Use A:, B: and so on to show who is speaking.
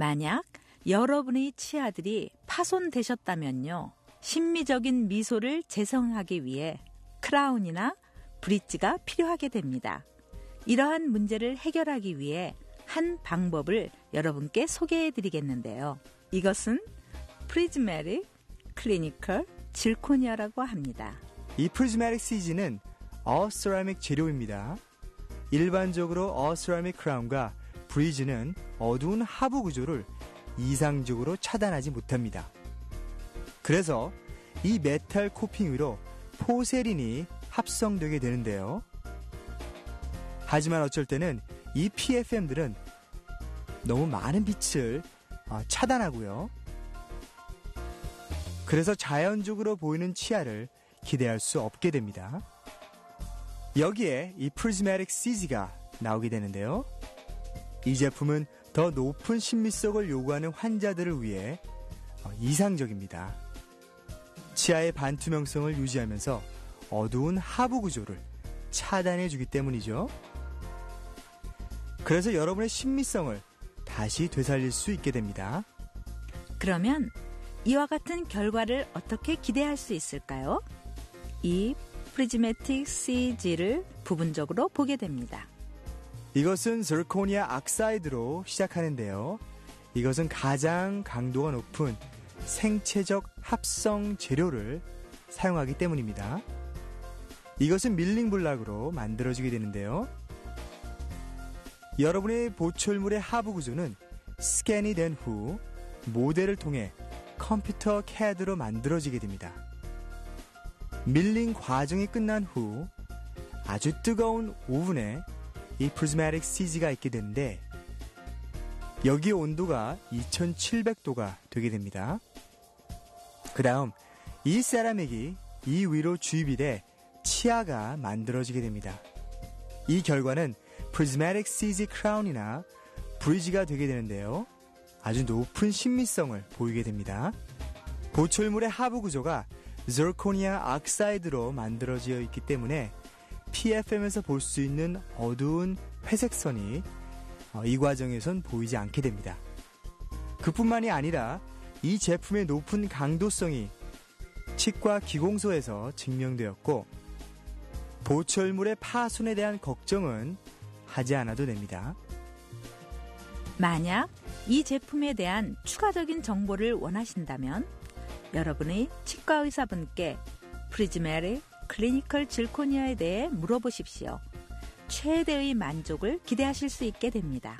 A: 만약 여러분의 치아들이 파손되셨다면요. 심미적인 미소를 재생하기 위해 크라운이나 브릿지가 필요하게 됩니다. 이러한 문제를 해결하기 위해 한 방법을 여러분께 소개해 드리겠는데요. 이것은 Prismatik Clinical Zirconia라고 합니다.
B: 이 프리즈메릭 CG는 어스라믹 재료입니다. 일반적으로 all ceramic 크라운과 브릿지는 어두운 하부 구조를 이상적으로 차단하지 못합니다. 그래서 이 metal coping 위로 porcelain이 합성되게 되는데요. 하지만 어쩔 때는 이 PFM들은 너무 많은 빛을 어, 차단하고요. 그래서 자연적으로 보이는 치아를 기대할 수 없게 됩니다. 여기에 이 Prismatik CZ가 나오게 되는데요. 이 제품은 더 높은 심미성을 요구하는 환자들을 위해 어, 이상적입니다. 치아의 반투명성을 유지하면서 어두운 하부 구조를 차단해 주기 때문이죠. 그래서 여러분의 심미성을 다시 되살릴 수 있게 됩니다.
A: 그러면 이와 같은 결과를 어떻게 기대할 수 있을까요? 이 Prismatik CZ를 부분적으로 보게 됩니다.
B: 이것은 zirconia oxide로 시작하는데요. 이것은 가장 강도가 높은 생체적 합성 재료를 사용하기 때문입니다. 이것은 milling block으로 만들어지게 되는데요. 여러분의 보철물의 하부 구조는 스캔이 된 후 모델을 통해 컴퓨터 CAD로 만들어지게 됩니다. milling 과정이 끝난 후 아주 뜨거운 오븐에 이 Prismatik CZ가 있게 되는데 여기의 온도가 2700도가 되게 됩니다. 그 다음 이 세라믹이 이 위로 주입이 돼 치아가 만들어지게 됩니다. 이 결과는 Prismatik CZ 크라운이나 브리지가 되게 되는데요. 아주 높은 심미성을 보이게 됩니다. 보철물의 하부 구조가 zirconia oxide로 만들어져 있기 때문에 PFM에서 볼 수 있는 어두운 회색선이 어, 이 과정에선 보이지 않게 됩니다. 그뿐만이 아니라 이 제품의 높은 강도성이 치과 기공소에서 증명되었고 보철물의 파손에 대한 걱정은 하지 않아도 됩니다.
A: 만약 이 제품에 대한 추가적인 정보를 원하신다면 여러분의 치과 의사분께 Prismatik Clinical Zirconia에 대해 물어보십시오. 최대의 만족을 기대하실 수 있게 됩니다.